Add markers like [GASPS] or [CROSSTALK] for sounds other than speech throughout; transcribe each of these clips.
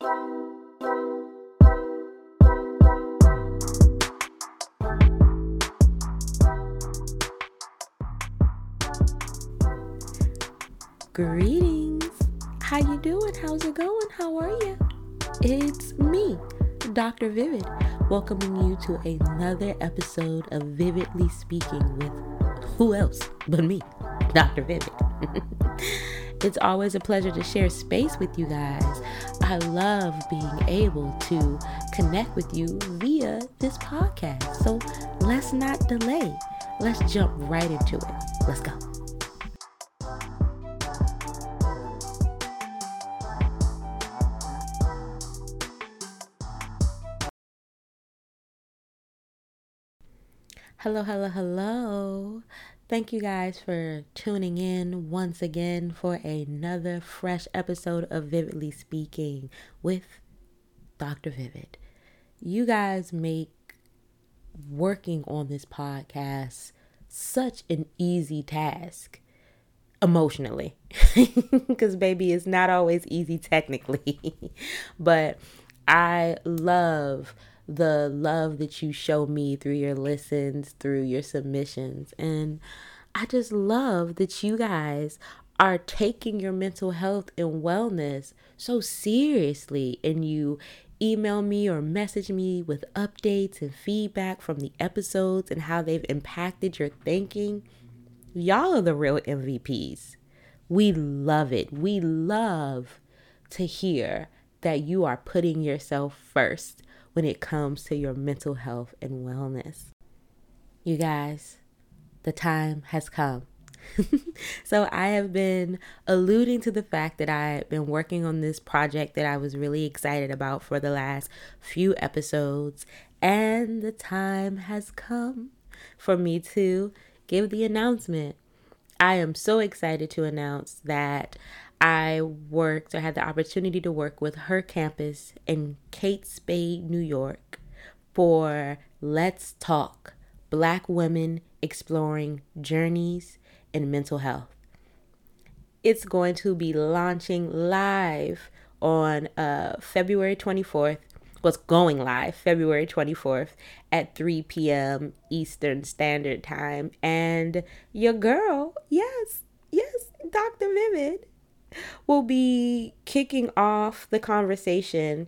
Greetings. How you doing? How's it going? How are you? It's me, Dr. Vivid, welcoming you to another episode of Vividly Speaking with who else but me, Dr. Vivid. [LAUGHS] it's always a pleasure to share space with you guys. I love being able to connect with you via this podcast. So let's not delay. Let's jump right into it. Let's go. Hello, hello, hello. Thank you guys for tuning in once again for another fresh episode of Vividly Speaking with Dr. Vivid. You guys make working on this podcast such an easy task emotionally [LAUGHS] because baby it's not always easy technically [LAUGHS] but i love the love that you show me through your listens, through your submissions. And I just love that you guys are taking your mental health and wellness so seriously and you email me or message me with updates and feedback from the episodes and how they've impacted your thinking. Y'all are the real MVPs. We love it. We love to hear that you are putting yourself first when it comes to your mental health and wellness. You guys, the time has come. [LAUGHS] so I have been alluding to the fact that I've been working on this project that I was really excited about for the last few episodes, and the time has come for me to give the announcement. I am so excited to announce that I worked or had the opportunity to work with her campus in Kate Spade, New York for Let's Talk Black Women Exploring Journeys in Mental Health. It's going to be launching live on uh, February 24th. Was going live February 24th at 3 p.m. Eastern Standard Time. And your girl, yes, yes, Dr. Vivid will be kicking off the conversation.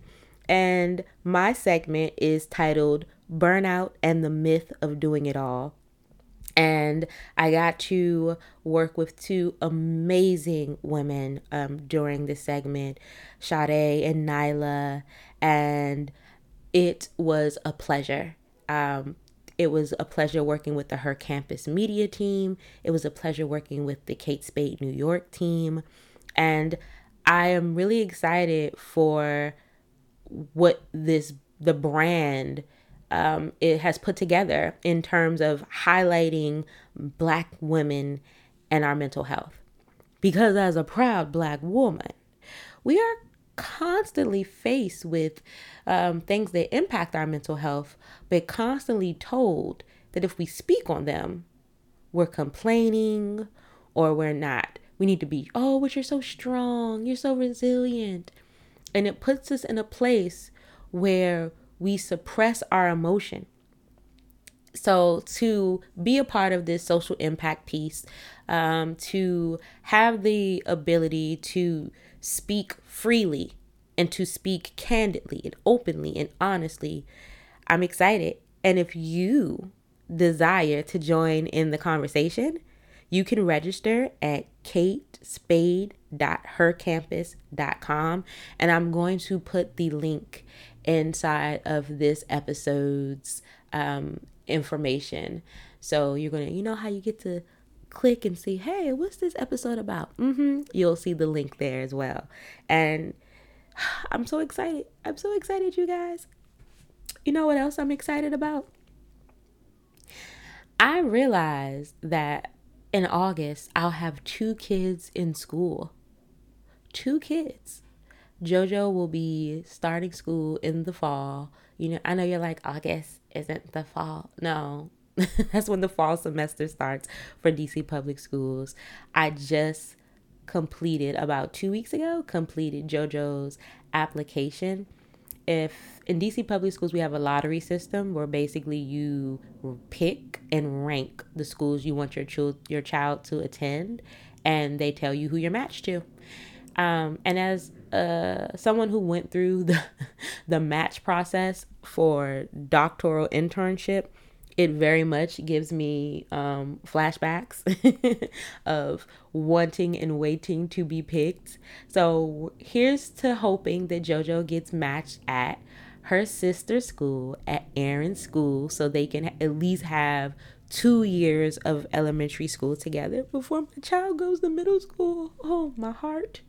And my segment is titled Burnout and the Myth of Doing It All. And I got to work with two amazing women um, during this segment, Sade and Nyla. And it was a pleasure. Um, it was a pleasure working with the Her Campus media team. It was a pleasure working with the Kate Spade New York team. And I am really excited for what this the brand um, it has put together in terms of highlighting black women and our mental health. Because as a proud black woman, we are constantly faced with um, things that impact our mental health, but constantly told that if we speak on them, we're complaining or we're not we need to be, oh, but you're so strong, you're so resilient. And it puts us in a place where we suppress our emotion. So, to be a part of this social impact piece, um, to have the ability to speak freely and to speak candidly and openly and honestly, I'm excited. And if you desire to join in the conversation, you can register at katespade.hercampus.com and I'm going to put the link inside of this episode's um, information. So you're going to, you know, how you get to click and see, hey, what's this episode about? Mm-hmm. You'll see the link there as well. And [SIGHS] I'm so excited. I'm so excited, you guys. You know what else I'm excited about? I realized that in August, I'll have two kids in school. Two kids. JoJo will be starting school in the fall. You know, I know you're like, August isn't the fall. No, [LAUGHS] that's when the fall semester starts for DC public schools. I just completed about two weeks ago, completed JoJo's application. If in DC public schools, we have a lottery system where basically you pick and rank the schools you want your child, your child to attend, and they tell you who you're matched to. Um, and as uh, someone who went through the [LAUGHS] the match process for doctoral internship, it very much gives me um, flashbacks [LAUGHS] of wanting and waiting to be picked. So here's to hoping that JoJo gets matched at her sister's school at Erin's School so they can at least have two years of elementary school together before my child goes to middle school. Oh, my heart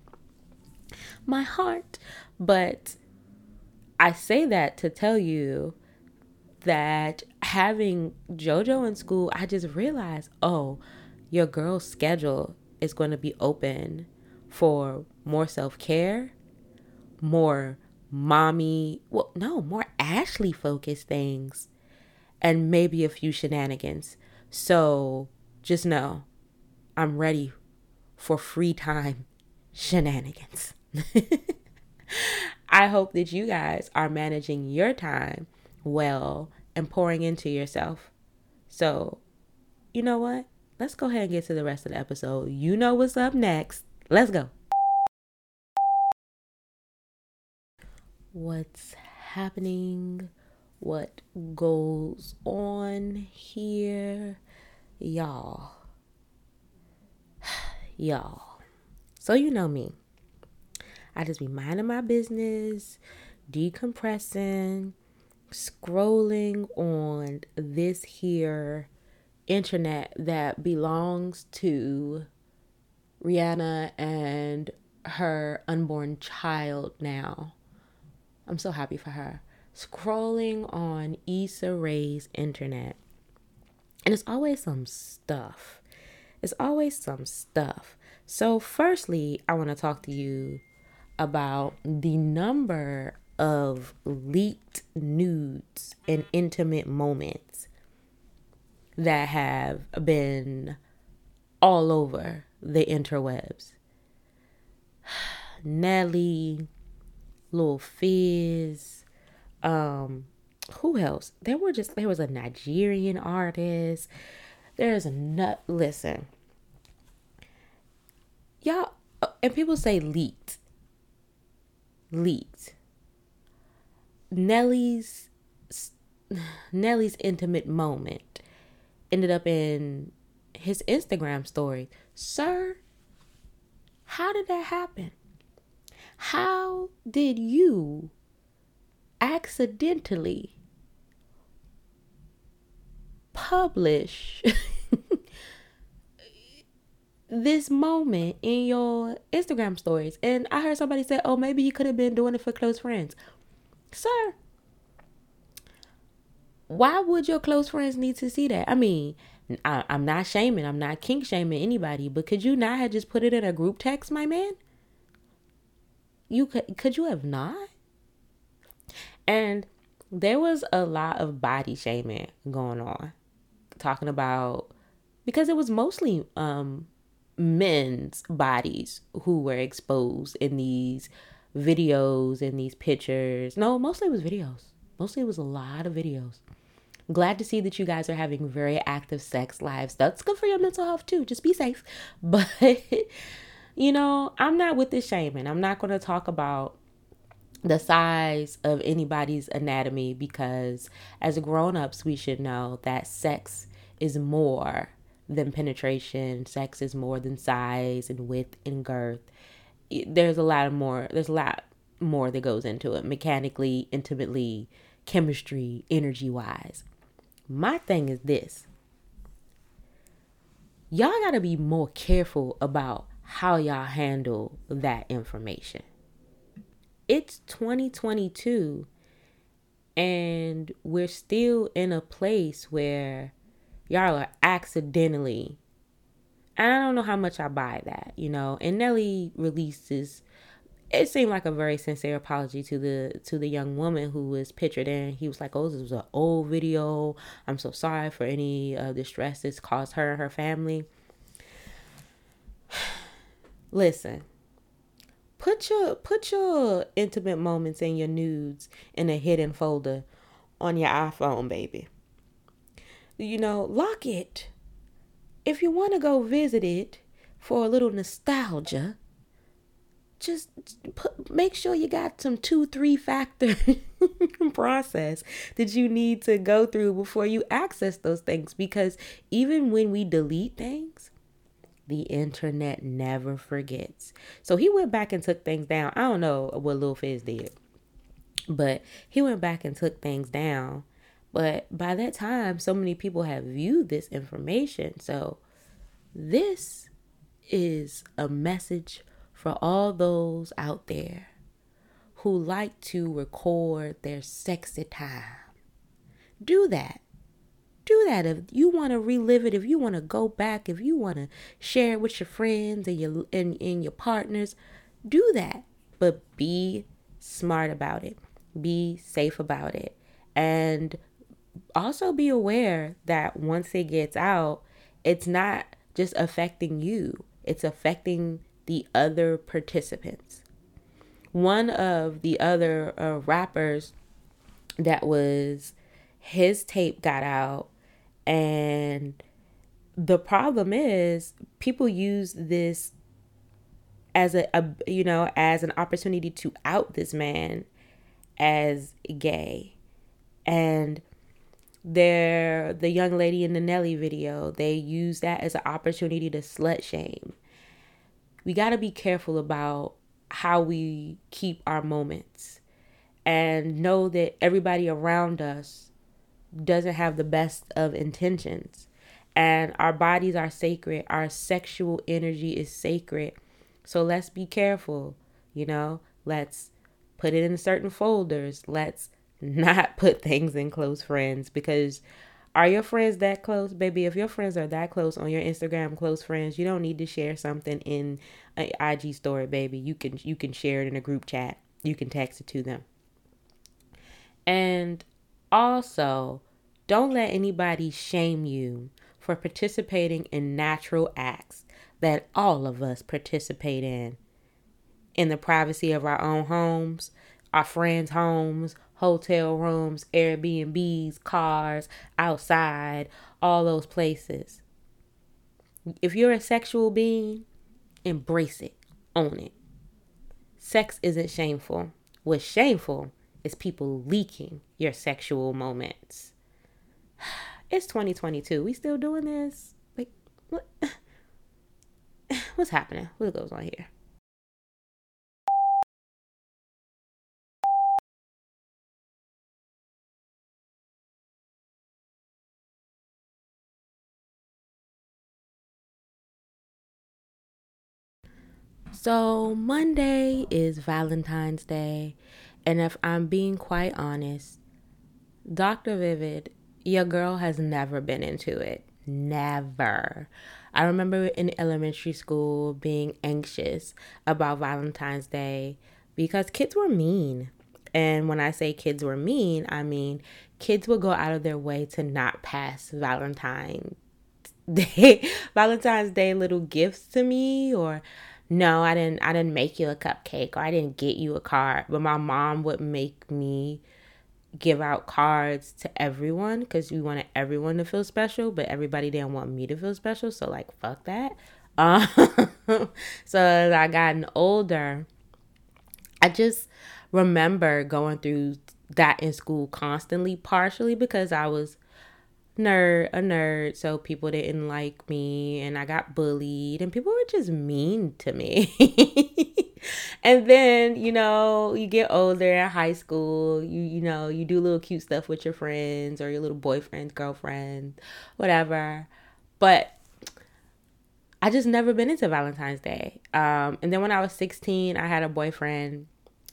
my heart. But I say that to tell you that having JoJo in school, I just realized, oh, your girl's schedule is going to be open for more self care, more mommy, well, no, more Ashley focused things, and maybe a few shenanigans. So just know I'm ready for free time [LAUGHS] shenanigans. [LAUGHS] I hope that you guys are managing your time well and pouring into yourself. So, you know what? Let's go ahead and get to the rest of the episode. You know what's up next. Let's go. What's happening? What goes on here? Y'all. [SIGHS] Y'all. So, you know me. I just be minding my business, decompressing, scrolling on this here internet that belongs to Rihanna and her unborn child now. I'm so happy for her. Scrolling on Issa Rae's internet. And it's always some stuff. It's always some stuff. So, firstly, I want to talk to you about the number of leaked nudes and intimate moments that have been all over the interwebs. [SIGHS] Nelly, Lil Fizz, um, who else? There were just there was a Nigerian artist. There's a nut. Listen, y'all, uh, and people say leaked leaked. Nelly's Nelly's intimate moment ended up in his Instagram story. Sir, how did that happen? How did you accidentally publish [LAUGHS] this moment in your Instagram stories. And I heard somebody say, oh, maybe you could have been doing it for close friends. Sir, why would your close friends need to see that? I mean, I, am not shaming, I'm not kink shaming anybody, but could you not have just put it in a group text, my man? You could, could you have not? And there was a lot of body shaming going on, talking about because it was mostly um men's bodies who were exposed in these videos and these pictures. No, mostly it was videos. Mostly it was a lot of videos. Glad to see that you guys are having very active sex lives. That's good for your mental health too. Just be safe. [LAUGHS] But you know, I'm not with the shaming. I'm not going to talk about the size of anybody's anatomy because as grown-ups we should know that sex is more than penetration. Sex is more than size and width and girth. There's a lot of more. There's a lot more that goes into it mechanically, intimately, chemistry, energy wise. My thing is this y'all got to be more careful about how y'all handle that information. It's 2022 and we're still in a place where y'all are accidentally and I don't know how much I buy that, you know. And Nelly releases it seemed like a very sincere apology to the to the young woman who was pictured in. He was like, "Oh, this was an old video. I'm so sorry for any uh, distress this caused her and her family." [SIGHS] listen. Put your put your intimate moments and your nudes in a hidden folder on your iPhone, baby. You know, lock it. If you want to go visit it for a little nostalgia, just put, make sure you got some two, three factor [LAUGHS] process that you need to go through before you access those things. Because even when we delete things, the internet never forgets. So he went back and took things down. I don't know what Lil Fizz did, but he went back and took things down. But by that time, so many people have viewed this information. So this is a message for all those out there who like to record their sexy time. Do that. Do that if you want to relive it, if you want to go back, if you want to share it with your friends and your and, and your partners, do that. But be smart about it. Be safe about it. And also be aware that once it gets out, it's not just affecting you. It's affecting the other participants. One of the other uh, rappers that was his tape got out, and the problem is people use this as a, a you know as an opportunity to out this man as gay and there the young lady in the Nelly video they use that as an opportunity to slut shame we got to be careful about how we keep our moments and know that everybody around us doesn't have the best of intentions. And our bodies are sacred, our sexual energy is sacred. So let's be careful, you know? Let's put it in certain folders. Let's not put things in close friends because are your friends that close, baby? If your friends are that close on your Instagram, close friends, you don't need to share something in an IG story, baby. You can you can share it in a group chat. You can text it to them. And also, don't let anybody shame you for participating in natural acts that all of us participate in in the privacy of our own homes, our friends' homes, hotel rooms, Airbnbs, cars, outside, all those places. If you're a sexual being, embrace it, own it. Sex isn't shameful. What's shameful is people leaking your sexual moments. [SIGHS] It's 2022. We still doing this? Like, what? [SIGHS] What's happening? What goes on here? So, Monday is Valentine's Day, and if I'm being quite honest, Dr. Vivid, your girl has never been into it. Never. I remember in elementary school being anxious about Valentine's Day because kids were mean. And when I say kids were mean, I mean kids would go out of their way to not pass Valentine's [LAUGHS] Day, Valentine's Day little gifts to me or no, I didn't I didn't make you a cupcake or I didn't get you a card, but my mom would make me give out cards to everyone cuz we wanted everyone to feel special, but everybody didn't want me to feel special, so like fuck that. Um, [LAUGHS] so as I gotten older, I just remember going through that in school constantly, partially because I was nerd, a nerd, so people didn't like me and I got bullied and people were just mean to me. [LAUGHS] and then, you know, you get older in high school, you you know, you do little cute stuff with your friends or your little boyfriends, girlfriends, whatever. But I just never been into Valentine's Day. Um, and then when I was 16, I had a boyfriend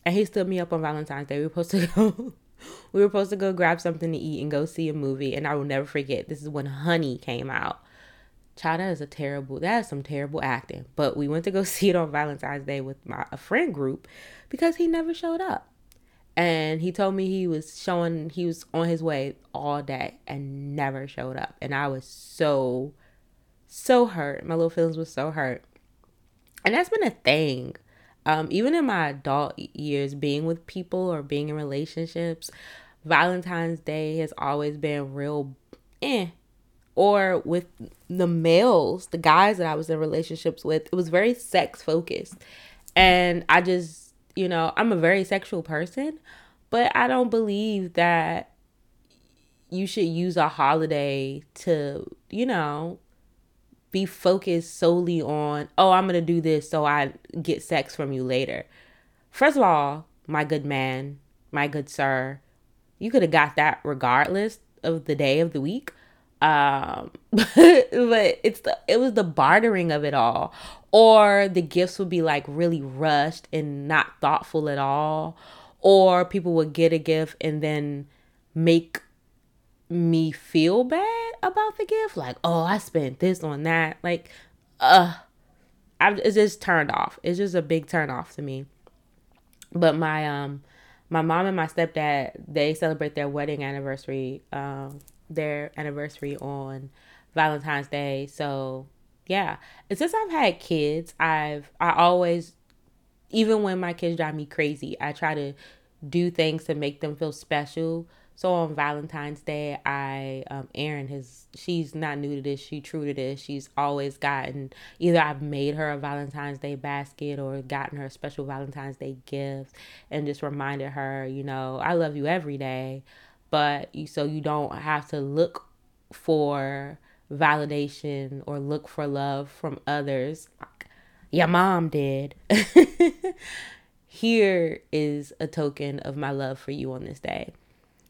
and he stood me up on Valentine's Day. We were supposed to go [LAUGHS] [GASPS] we were supposed to go grab something to eat and go see a movie. And I will never forget, this is when Honey came out. Child, is a terrible, that is some terrible acting. But we went to go [LAUGHS] see it on Valentine's Day with my a friend group because he never showed up. And he told me he was showing, he was on his way all day and never showed up. And I was so, so hurt. My little feelings was so hurt. And that's been a thing. Um, even in my adult years, being with people or being in relationships, Valentine's Day has always been real eh. Or with the males, the guys that I was in relationships with, it was very sex focused. And I just, you know, I'm a very sexual person, but I don't believe that you should use a holiday to, you know, be focused solely on, oh, I'm going to do this so I get sex from you later. First of all, my good man, my good sir, you could have got that regardless of the day of the week. Um, but, [LAUGHS] but it's the it was the bartering of it all, or the gifts would be like really rushed and not thoughtful at all, or people would get a gift and then make me feel bad about the gift? Like oh i spent this on that. Like uh i it's just turned off. It's just a big turn off to me. But my um my mom and my stepdad they celebrate their wedding anniversary um their anniversary on valentine's day. So yeah. And since i've had kids i've i always even when my kids drive me crazy i try to do things to make them feel special so on Valentine's Day, I um Erin has she's not new to this, she true to this. She's always gotten either I've made her a Valentine's Day basket or gotten her a special Valentine's Day gift and just reminded her, you know, I love you every day, but you so you don't have to look for validation or look for love from others. Your mom did. [LAUGHS] Here is a token of my love for you on this day.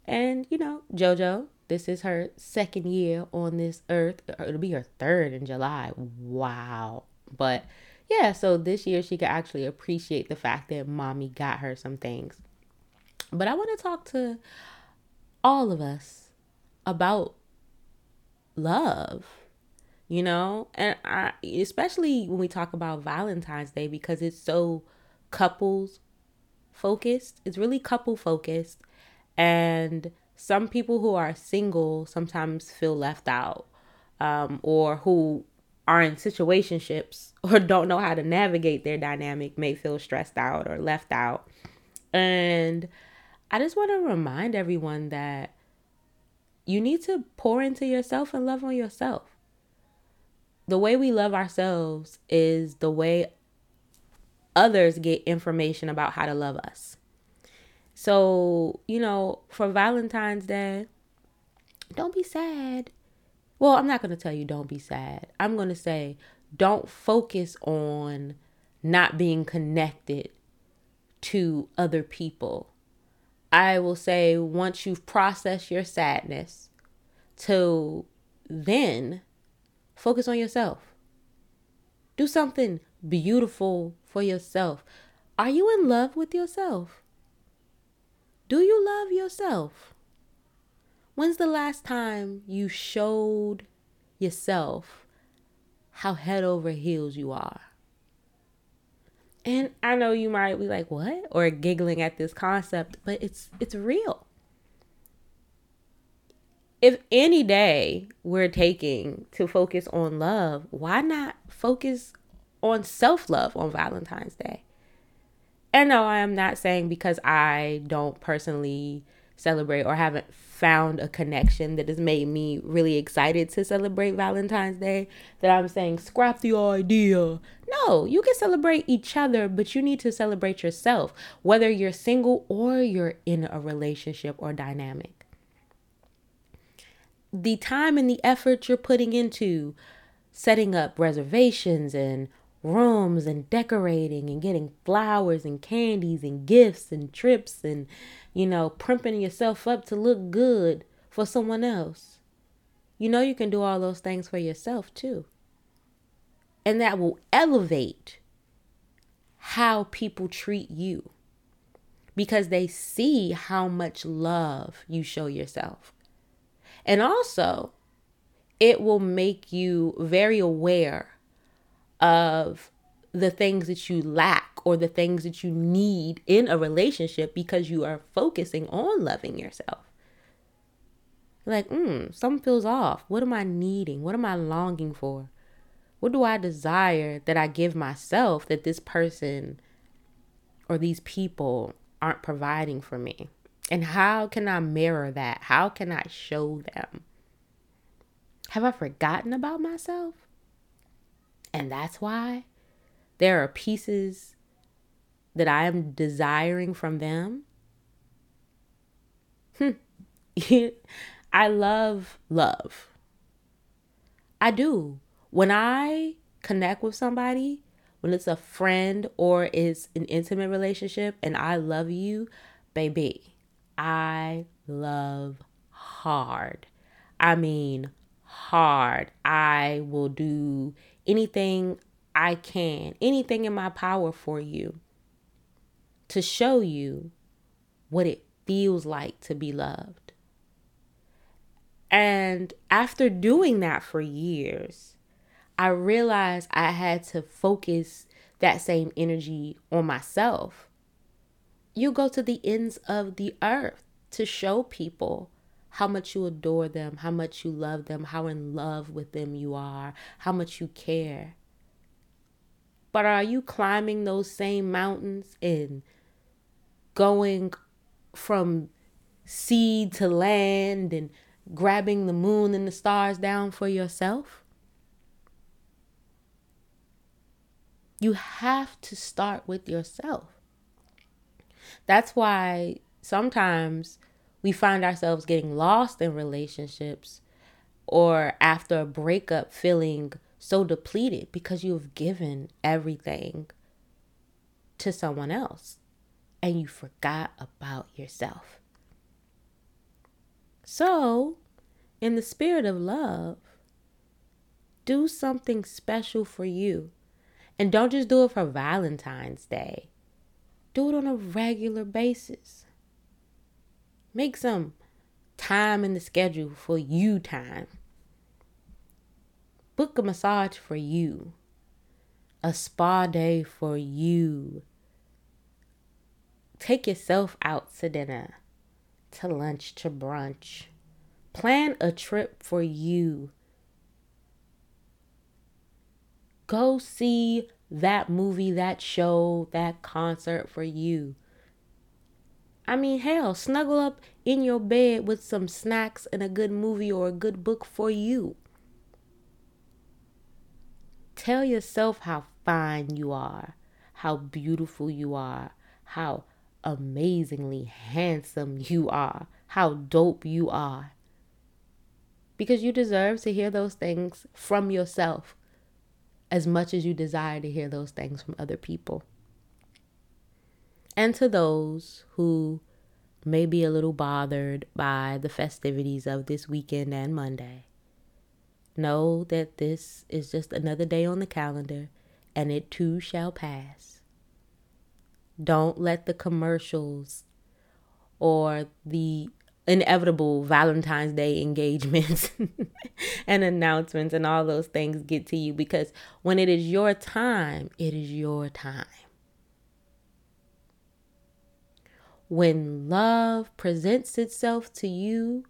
And, you know, JoJo, this is her second year on this earth. Uh, it'll be her third in July. Wow. But yeah, so this year she could actually appreciate the fact that mommy got her some things. But I want to talk to all of us about love, you know, and I, especially when we talk about Valentine's Day because it's so couples focused. It's really couple focused. And some people who are single sometimes feel left out um, or who are in situationships [LAUGHS] or don't know how to navigate their dynamic may feel stressed out or left out. And I just want to remind everyone that you need to pour into yourself and love on yourself. The way we love ourselves is the way others get information about how to love us. So, you know, for Valentine's Day, don't be sad. Well, I'm not going to tell you don't be sad. I'm going to say don't focus on not being connected to other people. I will say once you've processed your sadness, to then focus on yourself. Do something beautiful for yourself. Are you in love with yourself? Do you love yourself? When's the last time you showed yourself how head over heels you are? And I know you might be like, "What?" or giggling at this concept, but it's it's real. If any day we're taking to focus on love, why not focus on self-love on Valentine's Day? And no, I am not saying because I don't personally celebrate or haven't found a connection that has made me really excited to celebrate Valentine's Day that I'm saying scrap the idea. No, you can celebrate each other, but you need to celebrate yourself, whether you're single or you're in a relationship or dynamic. The time and the effort you're putting into setting up reservations and rooms and decorating and getting flowers and candies and gifts and trips and, you know, primping yourself up to look good for someone else. You know, you can do all those things for yourself too. And that will elevate how people treat you because they see how much love you show yourself. And also, it will make you very aware of the things that you lack or the things that you need in a relationship because you are focusing on loving yourself. Like, hmm, something feels off. What am I needing? What am I longing for? What do I desire that I give myself that this person or these people aren't providing for me? And how can I mirror that? How can I show them? Have I forgotten about myself? And that's why there are pieces that I am desiring from them. Hmm. [LAUGHS] I love love. I do. When I connect with somebody, when it's a friend or it's an intimate relationship and I love you, baby, I love hard. I mean, hard. I will do anything I can, anything in my power for you to show you what it feels like to be loved. And after doing that for years, I realized I had to focus that same energy on myself. You go to the ends of the earth to show people how much you adore them, how much you love them, how in love with them you are, how much you care. But are you climbing those same mountains and going from sea to land and grabbing the moon and the stars down for yourself? You have to start with yourself. That's why sometimes we find ourselves getting lost in relationships or after a breakup feeling so depleted because you've given everything to someone else and you forgot about yourself. So, in the spirit of love, do something special for you. And don't just do it for Valentine's Day, do it on a regular basis. Make some time in the schedule for you time. Book a massage for you, a spa day for you. Take yourself out to dinner, to lunch, to brunch. Plan a trip for you. Go see that movie, that show, that concert for you. I mean, hell, snuggle up in your bed with some snacks and a good movie or a good book for you. Tell yourself how fine you are, how beautiful you are, how amazingly handsome you are, how dope you are. Because you deserve to hear those things from yourself as much as you desire to hear those things from other people and to those who may be a little bothered by the festivities of this weekend and Monday. Know that this is just another day on the calendar and it too shall pass. Don't let the commercials or the inevitable Valentine's Day engagements [LAUGHS] and announcements and all those things get to you because when it is your time, it is your time. When love presents itself to you,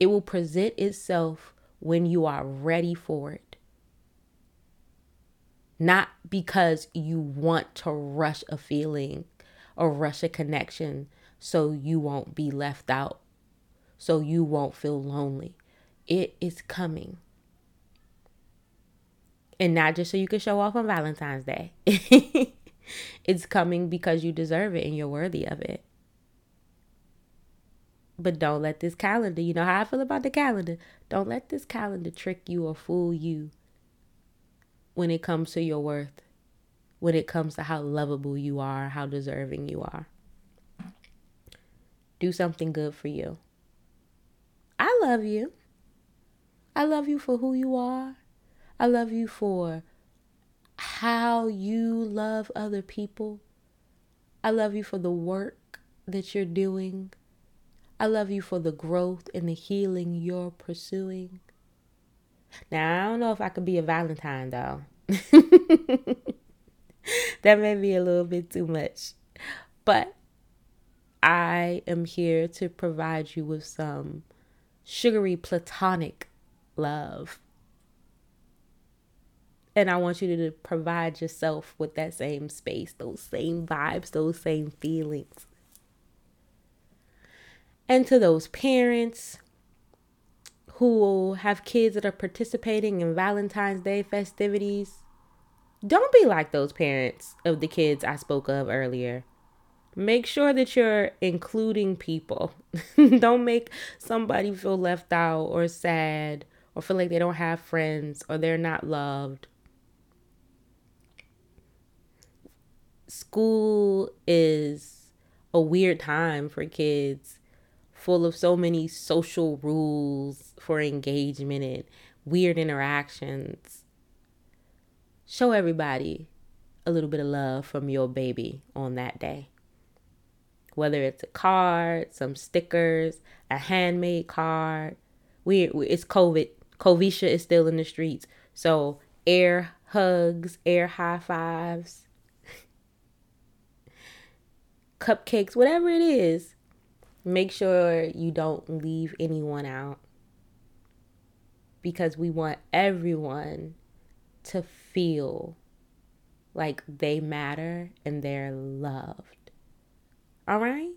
it will present itself when you are ready for it. Not because you want to rush a feeling or rush a connection so you won't be left out, so you won't feel lonely. It is coming. And not just so you can show off on Valentine's Day. [LAUGHS] It's coming because you deserve it and you're worthy of it. But don't let this calendar, you know how I feel about the calendar. Don't let this calendar trick you or fool you when it comes to your worth, when it comes to how lovable you are, how deserving you are. Do something good for you. I love you. I love you for who you are. I love you for how you love other people. I love you for the work that you're doing. I love you for the growth and the healing you're pursuing. Now, I don't know if I could be a Valentine though. [LAUGHS] that may be a little bit too much. But I am here to provide you with some sugary platonic love And I want you to provide yourself with that same space, those same vibes, those same feelings. And to those parents who have kids that are participating in Valentine's Day festivities, don't be like those parents of the kids I spoke of earlier. Make sure that you're including people. [LAUGHS] don't make somebody feel left out or sad or feel like they don't have friends or they're not loved. School is a weird time for kids, full of so many social rules for engagement and weird interactions. Show everybody a little bit of love from your baby on that day. Whether it's a card, some stickers, a handmade card. We it's COVID Covisha is still in the streets. So air hugs, air high fives, cupcakes, whatever it is, make sure you don't leave anyone out. Because we want everyone to feel like they matter and they're loved. All right?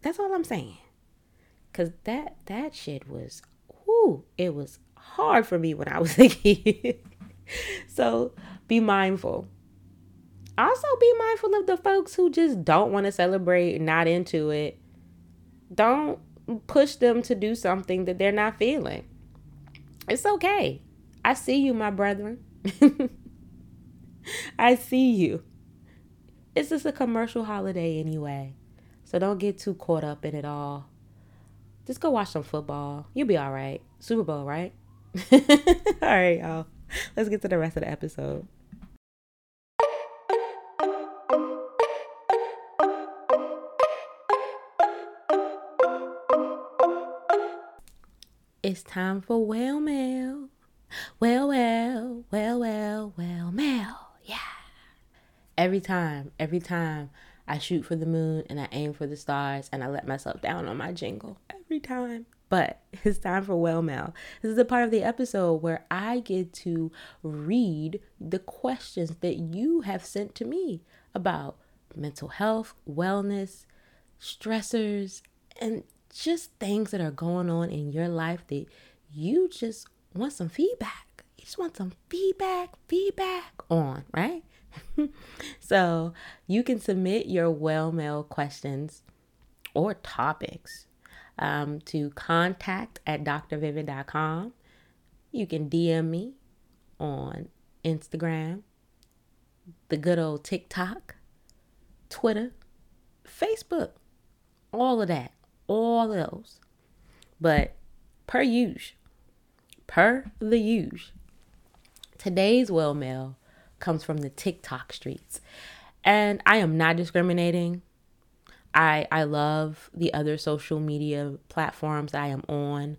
That's all I'm saying. Cuz that that shit was whoo, it was hard for me when I was a [LAUGHS] kid. so be mindful. Also, be mindful of the folks who just don't want to celebrate, not into it. Don't push them to do something that they're not feeling. It's okay. I see you, my brethren. [LAUGHS] I see you. It's just a commercial holiday anyway. So don't get too caught up in it all. Just go watch some football. You'll be all right. Super Bowl, right? [LAUGHS] All right, y'all. Let's get to the rest of the episode. It's time for whale mail. Well, well, well, well, well, mail. Yeah. Every time, every time I shoot for the moon and I aim for the stars and I let myself down on my jingle. Every time. But [LAUGHS] it's time for Well Mail. This is a part of the episode where I get to read the questions that you have sent to me about mental health, wellness, stressors, and just things that are going on in your life that you just want some feedback. You just want some feedback, feedback on, right? [LAUGHS] so you can submit your well mail questions or topics um, to contact at drvivid.com. You can DM me on Instagram, the good old TikTok, Twitter, Facebook, all of that, all those. But per use, per the use, today's well mail comes from the TikTok streets. And I am not discriminating. I I love the other social media platforms I am on,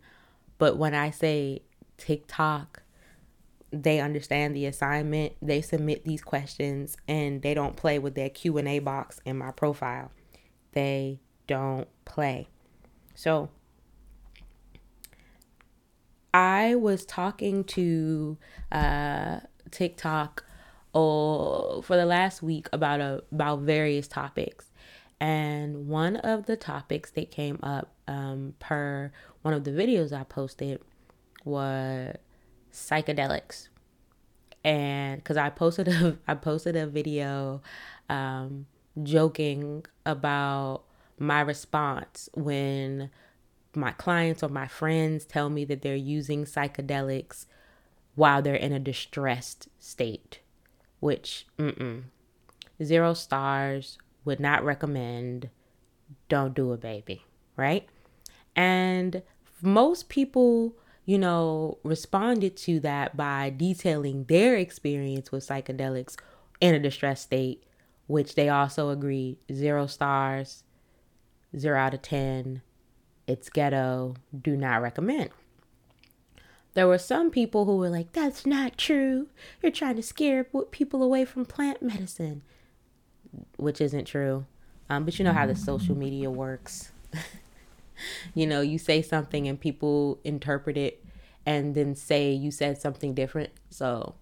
but when I say TikTok, they understand the assignment. They submit these questions and they don't play with their Q&A box in my profile. They don't play. So I was talking to uh, TikTok oh, for the last week about a, about various topics and one of the topics that came up um, per one of the videos I posted was psychedelics. And because I posted a [LAUGHS] I posted a video um, joking about my response when my clients or my friends tell me that they're using psychedelics while they're in a distressed state, which mm-mm, zero stars, would not recommend. Don't do it baby right? And most people you know responded to that by detailing their experience with psychedelics in a distressed state which they also agreed zero stars zero out of ten it's ghetto do not recommend there were some people who were like that's not true you're trying to scare people away from plant medicine which isn't true. Um, but you know how the social media works. [LAUGHS] you know, you say something and people interpret it and then say you said something different. So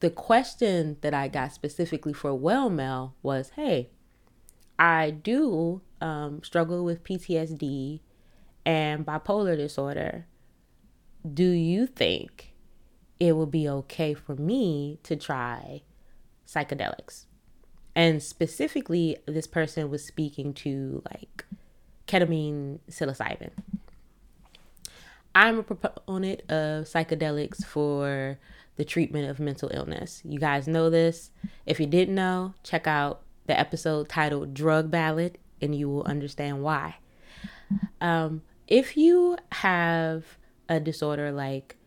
the question that I got specifically for Well Mail was hey, I do um, struggle with PTSD and bipolar disorder. Do you think it would be okay for me to try psychedelics? And specifically, this person was speaking to like ketamine, psilocybin. I'm a proponent of psychedelics for the treatment of mental illness. You guys know this. If you didn't know, check out the episode titled Drug Ballad and you will understand why. Um, if you have a disorder like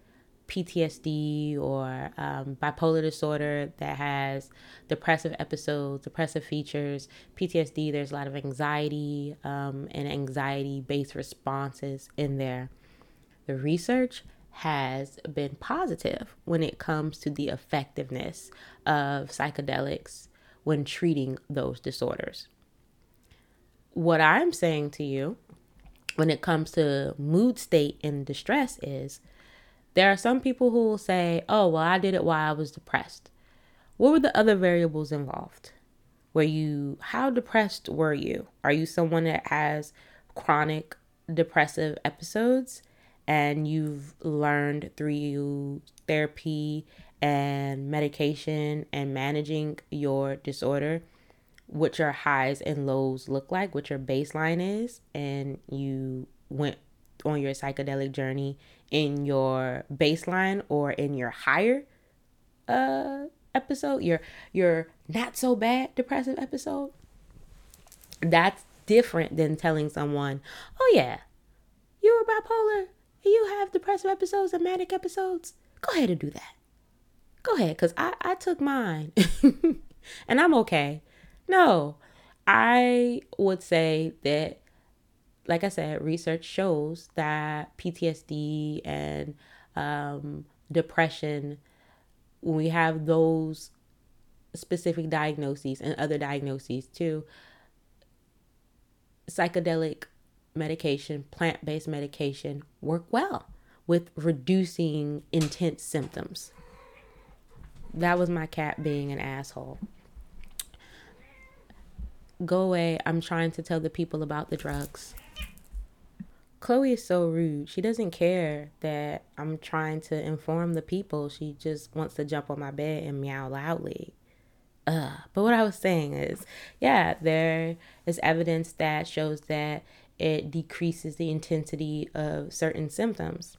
PTSD or um, bipolar disorder that has depressive episodes, depressive features. PTSD, there's a lot of anxiety um, and anxiety based responses in there. The research has been positive when it comes to the effectiveness of psychedelics when treating those disorders. What I'm saying to you when it comes to mood state and distress is there are some people who will say, oh, well, I did it while I was depressed. What were the other variables involved? Were you, how depressed were you? Are you someone that has chronic depressive episodes and you've learned through therapy and medication and managing your disorder what your highs and lows look like, what your baseline is, and you went on your psychedelic journey in your baseline or in your higher uh episode, your your not so bad depressive episode, that's different than telling someone, "Oh yeah, you are bipolar, you have depressive episodes and manic episodes. Go ahead and do that. Go ahead, cause I I took mine, [LAUGHS] and I'm okay." No, I would say that like I said, research shows that PTSD and um, depression, when we have those specific diagnoses and other diagnoses too, psychedelic medication, plant based medication work well with reducing intense symptoms. That was my cat being an asshole. Go away. I'm trying to tell the people about the drugs. Chloe is so rude. She doesn't care that I'm trying to inform the people. She just wants to jump on my bed and meow loudly. Uh, but what I was saying is, yeah, there is evidence that shows that it decreases the intensity of certain symptoms.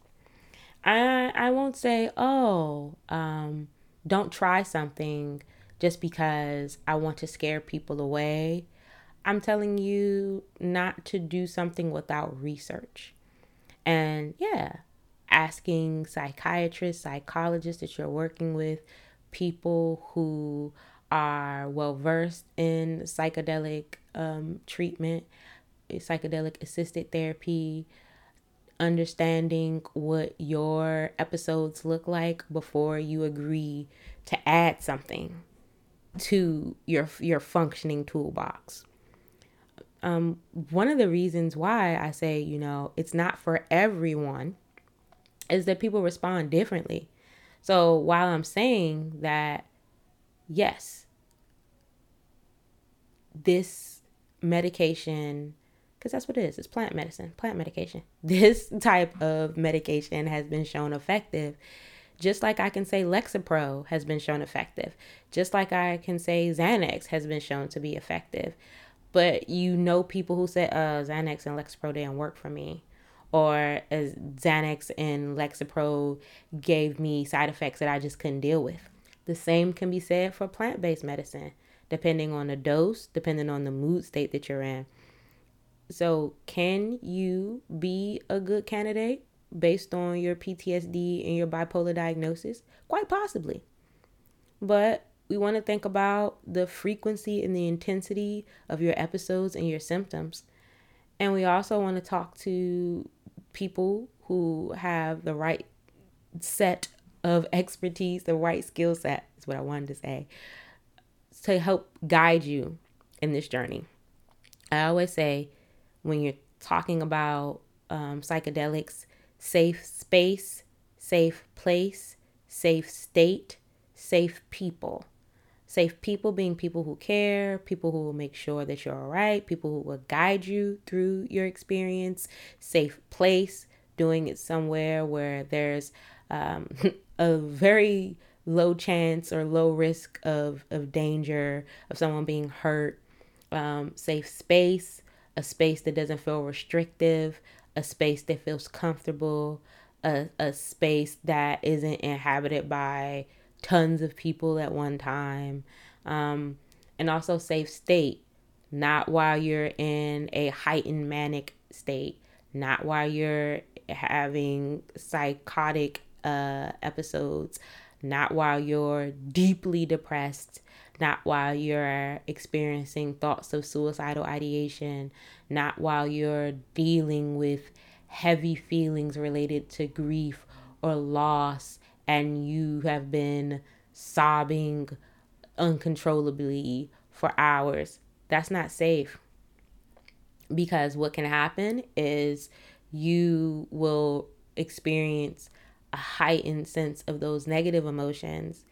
I I won't say, oh, um, don't try something just because I want to scare people away. I'm telling you not to do something without research. And yeah, asking psychiatrists, psychologists that you're working with, people who are well versed in psychedelic um, treatment, psychedelic assisted therapy, understanding what your episodes look like before you agree to add something to your your functioning toolbox um, one of the reasons why I say, you know, it's not for everyone is that people respond differently. So while I'm saying that, yes, this medication, because that's what it is, it's plant medicine, plant medication. [LAUGHS] This type of medication has been shown effective. Just like I can say Lexapro has been shown effective. Just like I can say Xanax has been shown to be effective but you know people who said uh, Xanax and Lexapro didn't work for me, or Xanax and Lexapro gave me side effects that I just couldn't deal with. The same can be said for plant based medicine, depending on the dose, depending on the mood state that you're in. So, can you be a good candidate based on your PTSD and your bipolar diagnosis? Quite possibly. But we want to think about the frequency and the intensity of your episodes and your symptoms. And we also want to talk to people who have the right set of expertise, the right skill set, is what I wanted to say, to help guide you in this journey. I always say when you're talking about um, psychedelics, safe space, safe place, safe state, safe people. Safe people being people who care, people who will make sure that you're all right, people who will guide you through your experience. Safe place, doing it somewhere where there's um, [LAUGHS] a very low chance or low risk of, of danger, of someone being hurt. Um, safe space, a space that doesn't feel restrictive, a space that feels comfortable, a, a space that isn't inhabited by tons of people at one time. Um, and also safe state, not while you're in a heightened manic state, not while you're having psychotic uh, episodes, not while you're deeply depressed, not while you're experiencing thoughts of suicidal ideation, not while you're dealing with heavy feelings related to grief or loss and you have been sobbing uncontrollably for hours. That's not safe. Because what can happen is you will experience a heightened sense of those negative emotions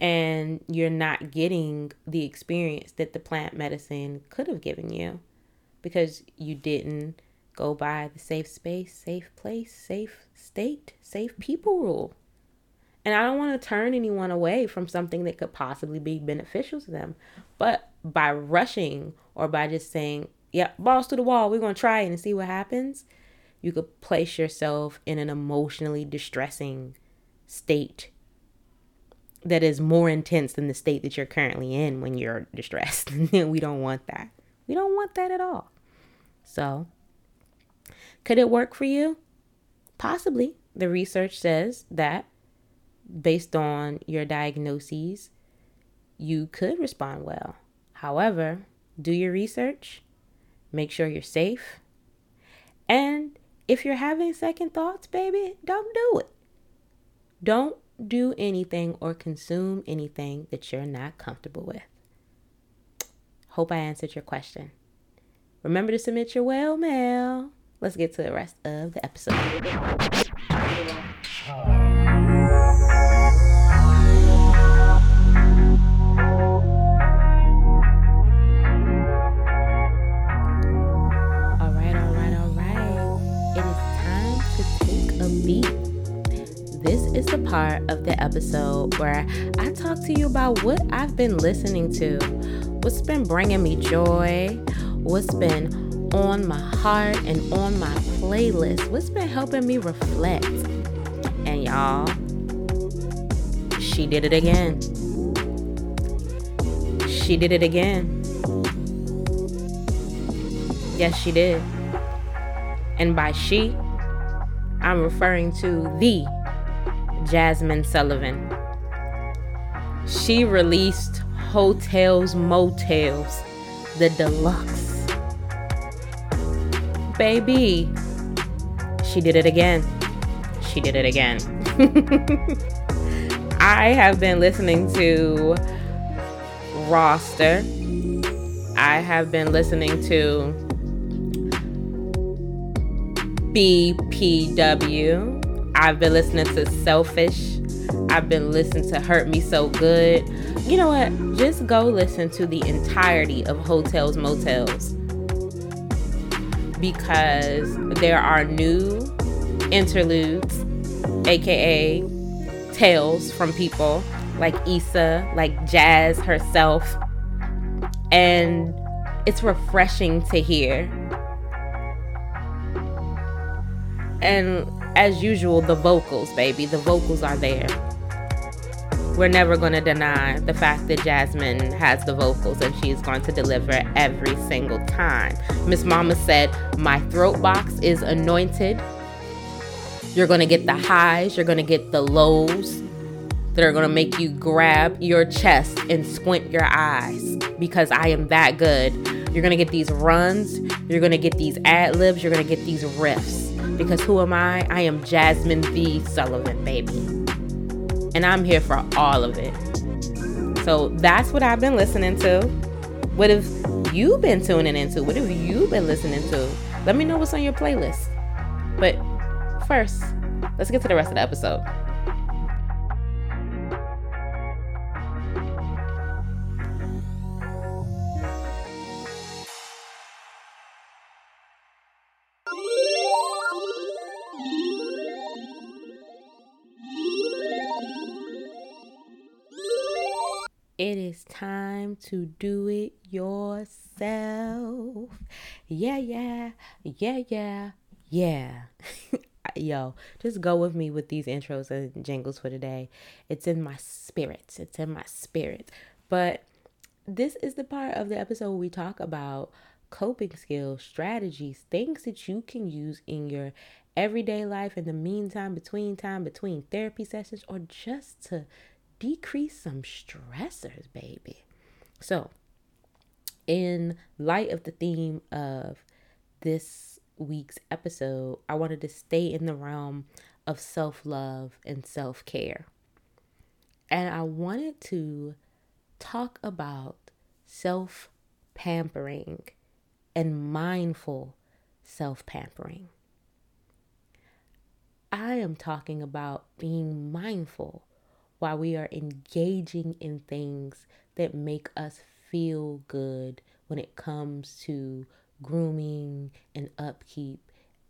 and you're not getting the experience that the plant medicine could have given you because you didn't go by the safe space, safe place, safe state, safe people rule. And I don't want to turn anyone away from something that could possibly be beneficial to them. But by rushing or by just saying, yeah, balls to the wall, we're going to try it and see what happens, you could place yourself in an emotionally distressing state that is more intense than the state that you're currently in when you're distressed. [LAUGHS] we don't want that. We don't want that at all. So, could it work for you? Possibly. The research says that based on your diagnoses, you could respond well. However, do your research, make sure you're safe, and if you're having second thoughts, baby, don't do it. Don't do anything or consume anything that you're not comfortable with. Hope I answered your question. Remember to submit your well mail. Let's get to the rest of the episode. Part of the episode where I talk to you about what I've been listening to, what's been bringing me joy, what's been on my heart and on my playlist, what's been helping me reflect. And y'all, she did it again. She did it again. Yes, she did. And by she, I'm referring to the Jazmine Sullivan. She released Hotels Motels, the deluxe. Baby, she did it again. She did it again. [LAUGHS] I have been listening to Roster. I have been listening to BPW. I've been listening to Selfish. I've been listening to Hurt Me So Good. You know what? Just go listen to the entirety of Heaux Tales, Mo' Tales because there are new interludes, aka tales from people like Issa, like Jazz herself. And it's refreshing to hear. And as usual, the vocals, baby. The vocals are there. We're never going to deny the fact that Jazmine has the vocals and she's going to deliver every single time. Miss Mama said, My throat box is anointed. You're going to get the highs, you're going to get the lows that are going to make you grab your chest and squint your eyes because I am that good. You're going to get these runs, you're going to get these ad libs, you're going to get these riffs because who am I? I am Jazmine V. Sullivan, baby. And I'm here for all of it. So that's what I've been listening to. What have you been tuning into? What have you been listening to? Let me know what's on your playlist. But first, let's get to the rest of the episode. Time to do it yourself. Yeah, yeah, yeah, yeah, yeah. [LAUGHS] Yo, just go with me with these intros and jingles for today. It's in my spirits. It's in my spirit. But this is the part of the episode where we talk about coping skills, strategies, things that you can use in your everyday life in the meantime, between time, between therapy sessions, or just to decrease some stressors, baby. So, in light of the theme of this week's episode, I wanted to stay in the realm of self love and self care. And I wanted to talk about self pampering and mindful self pampering. I am talking about being mindful while we are engaging in things that make us feel good when it comes to grooming and upkeep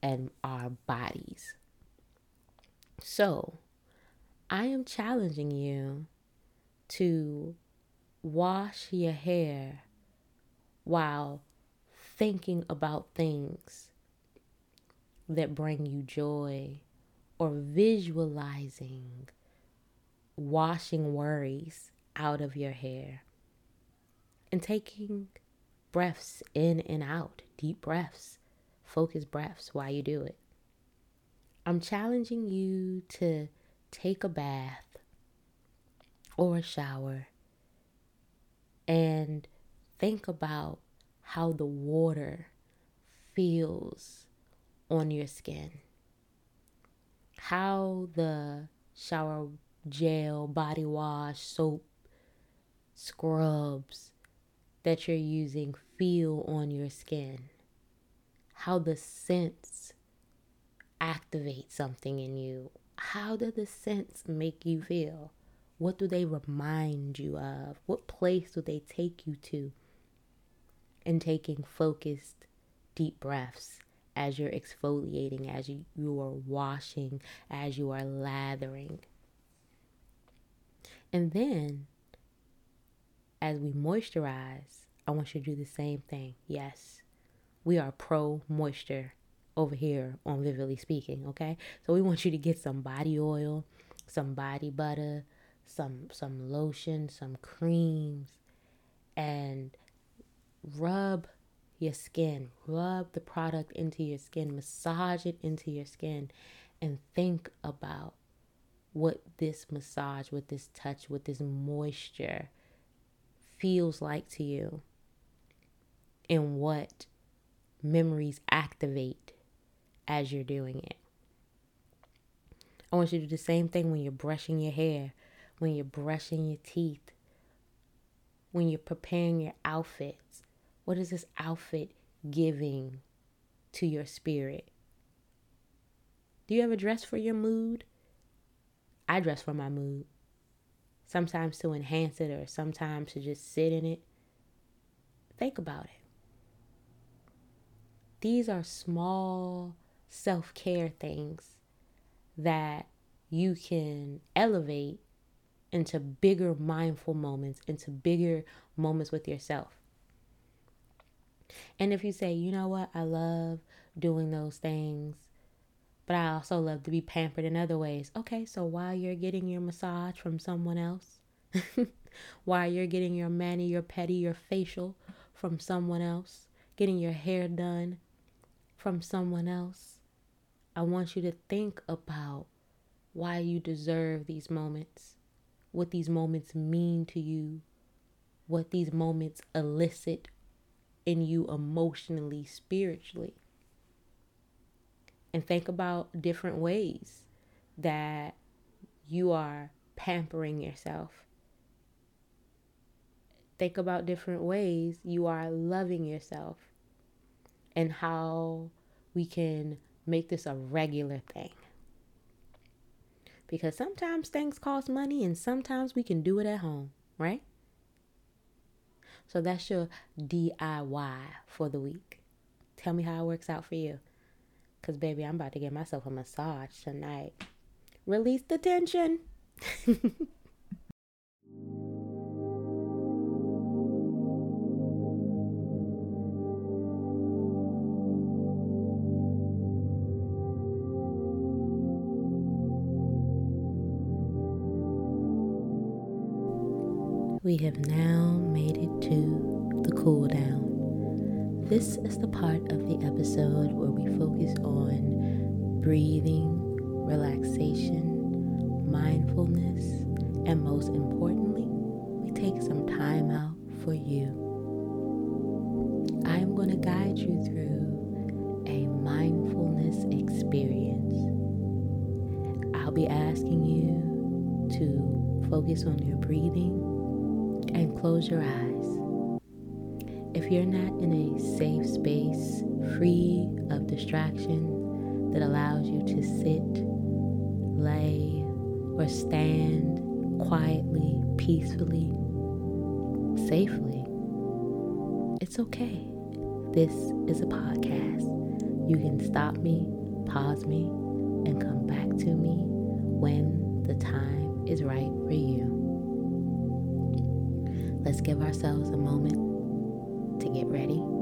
and our bodies. So, I am challenging you to wash your hair while thinking about things that bring you joy or visualizing washing worries out of your hair and taking breaths in and out, deep breaths, focused breaths while you do it. I'm challenging you to take a bath or a shower and think about how the water feels on your skin, how the shower gel, body wash, soap, scrubs that you're using feel on your skin. How the scents activate something in you. How do the scents make you feel? What do they remind you of? What place do they take you to? And taking focused, deep breaths as you're exfoliating, as you, you are washing, as you are lathering. And then, as we moisturize, I want you to do the same thing. Yes, we are pro moisture over here on Vividly Speaking, okay? So we want you to get some body oil, some body butter, some some lotion, some creams and rub your skin. Rub the product into your skin, massage it into your skin and think about what this massage, what this touch, what this moisture feels like to you and what memories activate as you're doing it. I want you to do the same thing when you're brushing your hair, when you're brushing your teeth, when you're preparing your outfits. What is this outfit giving to your spirit? Do you have a dress for your mood? I dress for my mood. Sometimes to enhance it or sometimes to just sit in it. Think about it. These are small self care things that you can elevate into bigger mindful moments, into bigger moments with yourself. And if you say, you know what, I love doing those things, but I also love to be pampered in other ways. Okay, so while you're getting your massage from someone else, [LAUGHS] while you're getting your mani, your pedi, your facial from someone else, getting your hair done from someone else, I want you to think about why you deserve these moments, what these moments mean to you, what these moments elicit in you emotionally, spiritually and think about different ways that you are pampering yourself. Think about different ways you are loving yourself and how we can make this a regular thing. Because sometimes things cost money and sometimes we can do it at home, right? So that's your DIY for the week. Tell me how it works out for you. Because, baby, I'm about to get myself a massage tonight. Release the tension. [LAUGHS] We have now made it to the cool down. This is the part of episode where we focus on breathing, relaxation, mindfulness, and most importantly, we take some time out for you. I am going to guide you through a mindfulness experience. I'll be asking you to focus on your breathing and close your eyes. You're not in a safe space, free of distraction that allows you to sit, lay, or stand quietly, peacefully, safely, it's okay. This is a podcast. You can stop me, pause me, and come back to me when the time is right for you. Let's give ourselves a moment get ready.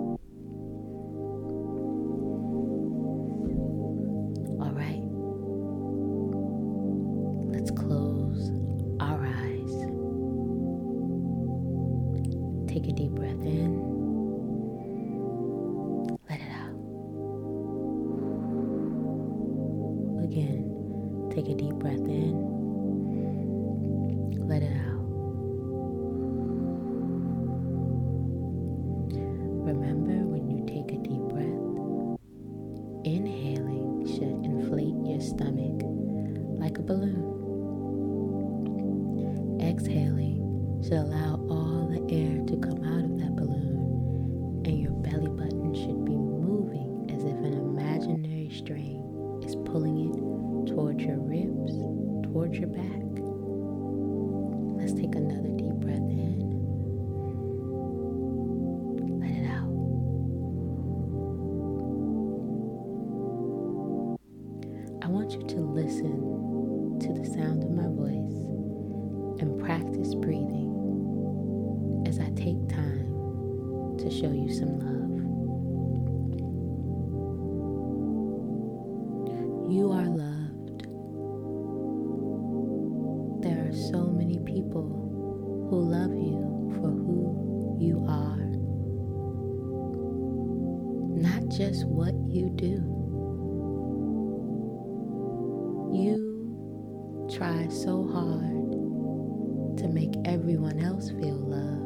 Try so hard to make everyone else feel loved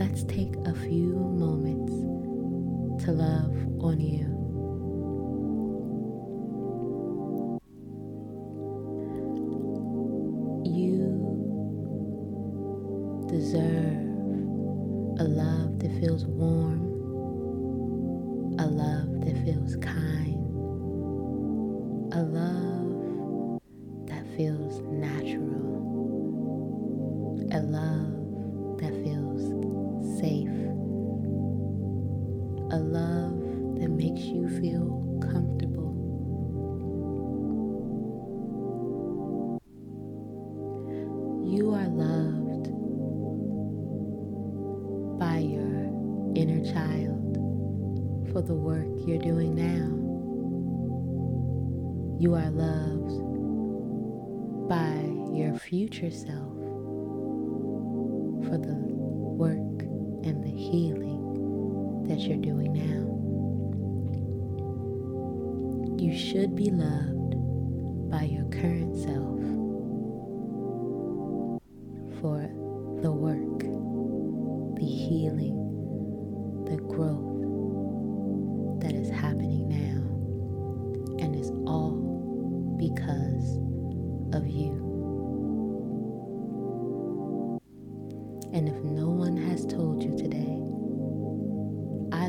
let's take a few moments to love on you.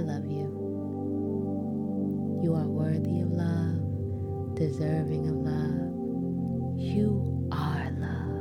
Love you. You are worthy of love, deserving of love. You are love.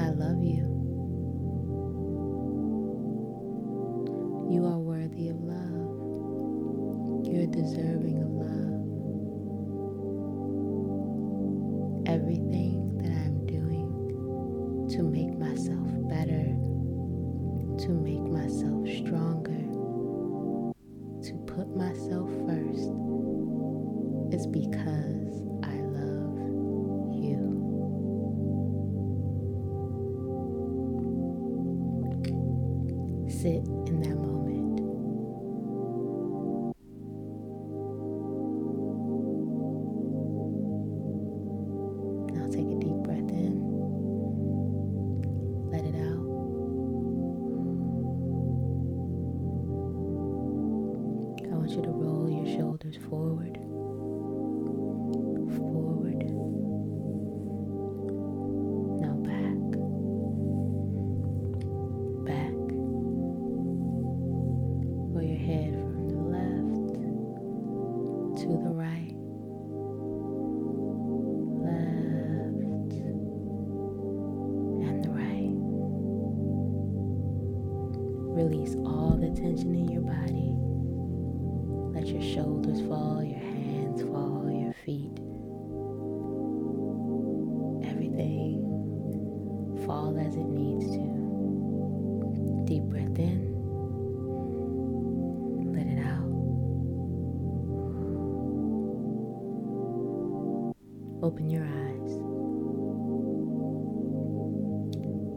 I love you. You are worthy of love. You're deserving of Sit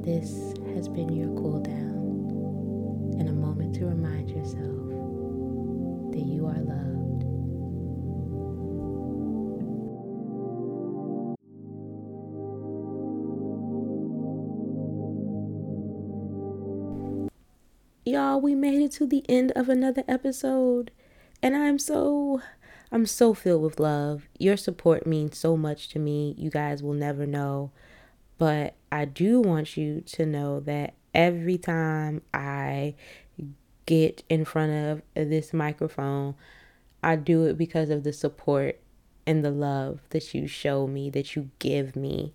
This has been your cool down and a moment to remind yourself that you are loved. Y'all, we made it to the end of another episode, and I'm so I'm so filled with love. Your support means so much to me. You guys will never know, but I do want you to know that every time I get in front of this microphone, I do it because of the support and the love that you show me, that you give me.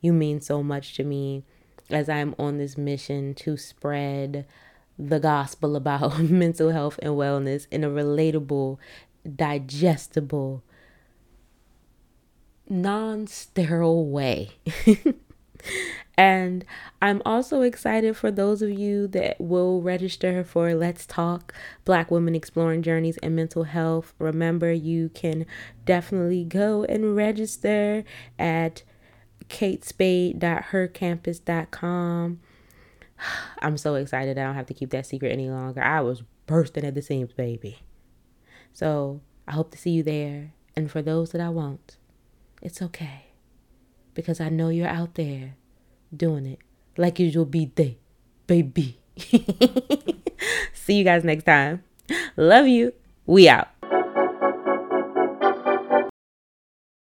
You mean so much to me as I'm on this mission to spread the gospel about [LAUGHS] mental health and wellness in a relatable, digestible, non sterile way. [LAUGHS] and I'm also excited for those of you that will register for Let's Talk Black Women Exploring Journeys and Mental Health. Remember, you can definitely go and register at katespade.hercampus.com. [SIGHS] I'm so excited I don't have to keep that secret any longer. I was bursting at the seams, baby. So I hope to see you there. And for those that I won't, it's okay. Because I know you're out there doing it like usual be day, baby. [LAUGHS] see you guys next time. Love you. We out.